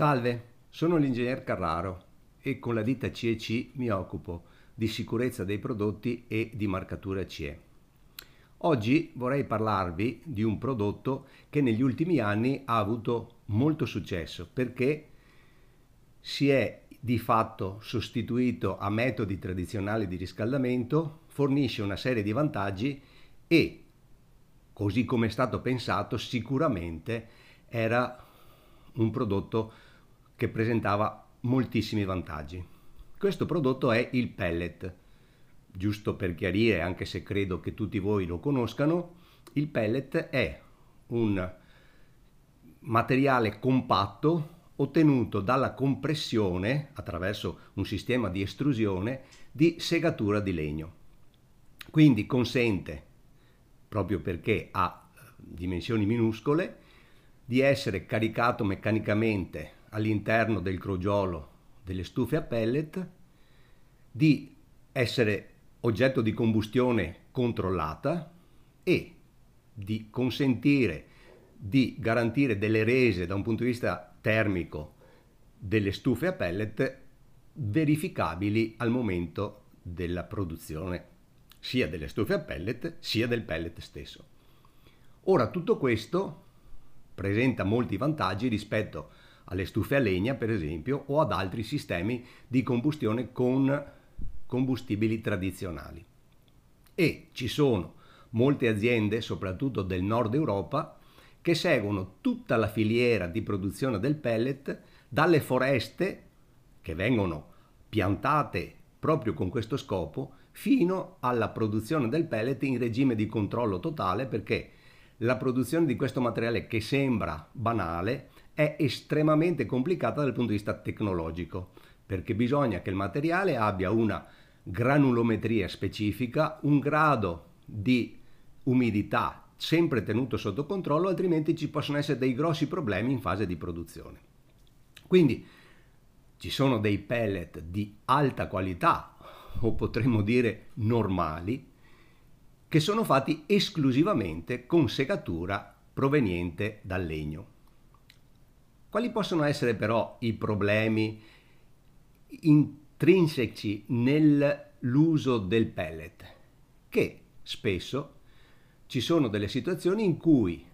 Salve, sono l'ingegner Carraro e con la ditta CEC mi occupo di sicurezza dei prodotti e di marcatura CE. Oggi vorrei parlarvi di un prodotto che negli ultimi anni ha avuto molto successo perché si è di fatto sostituito a metodi tradizionali di riscaldamento, fornisce una serie di vantaggi e, così come è stato pensato, sicuramente era un prodotto che presentava moltissimi vantaggi. Questo prodotto è il pellet. Giusto per chiarire, anche se credo che tutti voi lo conoscano, il pellet è un materiale compatto ottenuto dalla compressione attraverso un sistema di estrusione di segatura di legno. Quindi consente, proprio perché ha dimensioni minuscole, di essere caricato meccanicamente all'interno del crogiolo delle stufe a pellet, di essere oggetto di combustione controllata e di consentire di garantire delle rese da un punto di vista termico delle stufe a pellet verificabili al momento della produzione sia delle stufe a pellet sia del pellet stesso. Ora tutto questo presenta molti vantaggi rispetto alle stufe a legna per esempio o ad altri sistemi di combustione con combustibili tradizionali. E ci sono molte aziende, soprattutto del nord Europa, che seguono tutta la filiera di produzione del pellet dalle foreste che vengono piantate proprio con questo scopo fino alla produzione del pellet in regime di controllo totale perché la produzione di questo materiale che sembra banale è estremamente complicata dal punto di vista tecnologico perché bisogna che il materiale abbia una granulometria specifica, un grado di umidità sempre tenuto sotto controllo, altrimenti ci possono essere dei grossi problemi in fase di produzione. Quindi ci sono dei pellet di alta qualità, o potremmo dire normali, che sono fatti esclusivamente con segatura proveniente dal legno. Quali possono essere però i problemi intrinseci nell'uso del pellet? Che spesso ci sono delle situazioni in cui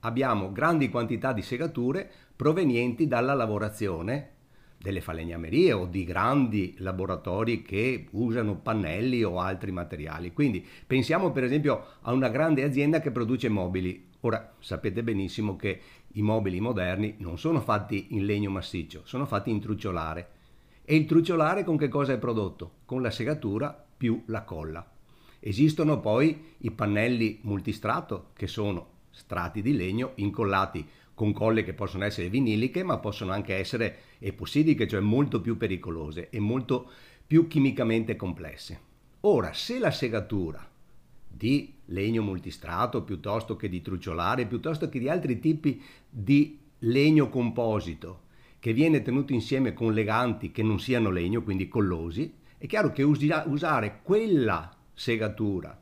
abbiamo grandi quantità di segature provenienti dalla lavorazione delle falegnamerie o di grandi laboratori che usano pannelli o altri materiali. Quindi pensiamo per esempio a una grande azienda che produce mobili. Ora sapete benissimo che i mobili moderni non sono fatti in legno massiccio, sono fatti in trucciolare. E il trucciolare con che cosa è prodotto? Con la segatura più la colla. Esistono poi i pannelli multistrato che sono strati di legno incollati con colle che possono essere viniliche ma possono anche essere epossidiche, cioè molto più pericolose e molto più chimicamente complesse. Ora, se la segatura di legno multistrato piuttosto che di trucciolare, piuttosto che di altri tipi di legno composito che viene tenuto insieme con leganti che non siano legno, quindi collosi, è chiaro che usare quella segatura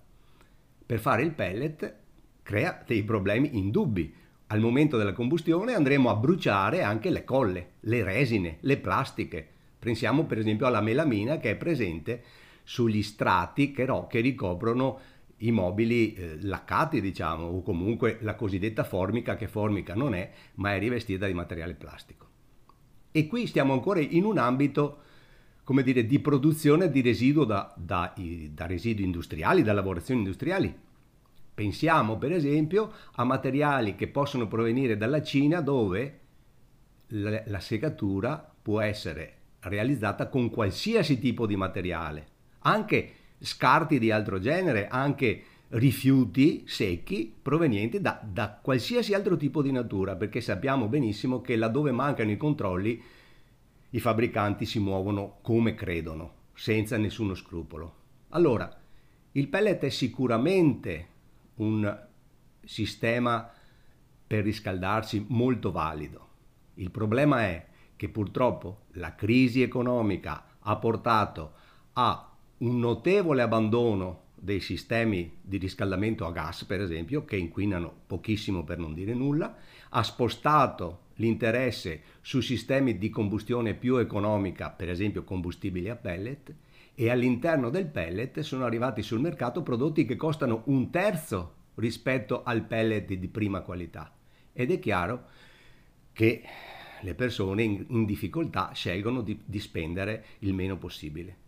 per fare il pellet crea dei problemi indubbi. Al momento della combustione andremo a bruciare anche le colle, le resine, le plastiche. Pensiamo per esempio alla melamina che è presente sugli strati che, che ricoprono i mobili eh, laccati, diciamo, o comunque la cosiddetta formica, che formica non è, ma è rivestita di materiale plastico. E qui stiamo ancora in un ambito come dire, di produzione di residuo da, da, da residui industriali, da lavorazioni industriali. Pensiamo per esempio a materiali che possono provenire dalla Cina dove la, la segatura può essere realizzata con qualsiasi tipo di materiale, anche scarti di altro genere, anche rifiuti secchi provenienti da, da, qualsiasi altro tipo di natura, perché sappiamo benissimo che laddove mancano i controlli i fabbricanti si muovono come credono, senza nessuno scrupolo. Allora, il pellet è sicuramente un sistema per riscaldarsi molto valido. Il problema è che purtroppo la crisi economica ha portato a un notevole abbandono dei sistemi di riscaldamento a gas, per esempio, che inquinano pochissimo per non dire nulla, ha spostato l'interesse su sistemi di combustione più economica, per esempio combustibili a pellet, e all'interno del pellet sono arrivati sul mercato prodotti che costano un terzo rispetto al pellet di prima qualità. Ed è chiaro che le persone in, difficoltà scelgono di, di spendere il meno possibile.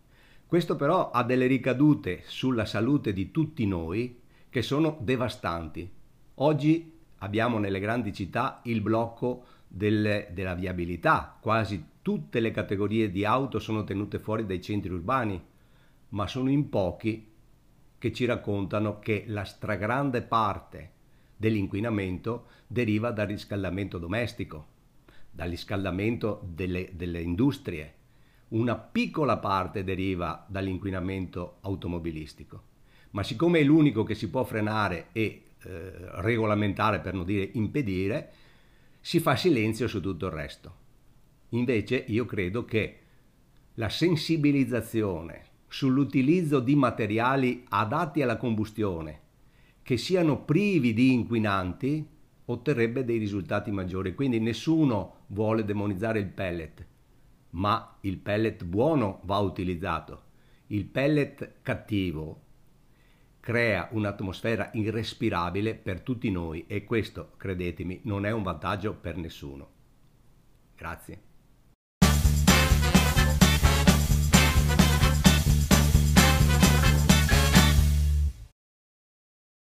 Questo però ha delle ricadute sulla salute di tutti noi che sono devastanti. Oggi abbiamo nelle grandi città il blocco del, della viabilità, quasi tutte le categorie di auto sono tenute fuori dai centri urbani, ma sono in pochi che ci raccontano che la stragrande parte dell'inquinamento deriva dal riscaldamento domestico, dal riscaldamento delle, delle industrie, una piccola parte deriva dall'inquinamento automobilistico. Ma siccome è l'unico che si può frenare e eh, regolamentare, per non dire impedire, si fa silenzio su tutto il resto. Invece io credo che la sensibilizzazione sull'utilizzo di materiali adatti alla combustione, che siano privi di inquinanti, otterrebbe dei risultati maggiori. Quindi nessuno vuole demonizzare il pellet, ma il pellet buono va utilizzato. Il pellet cattivo crea un'atmosfera irrespirabile per tutti noi e questo, credetemi, non è un vantaggio per nessuno. Grazie.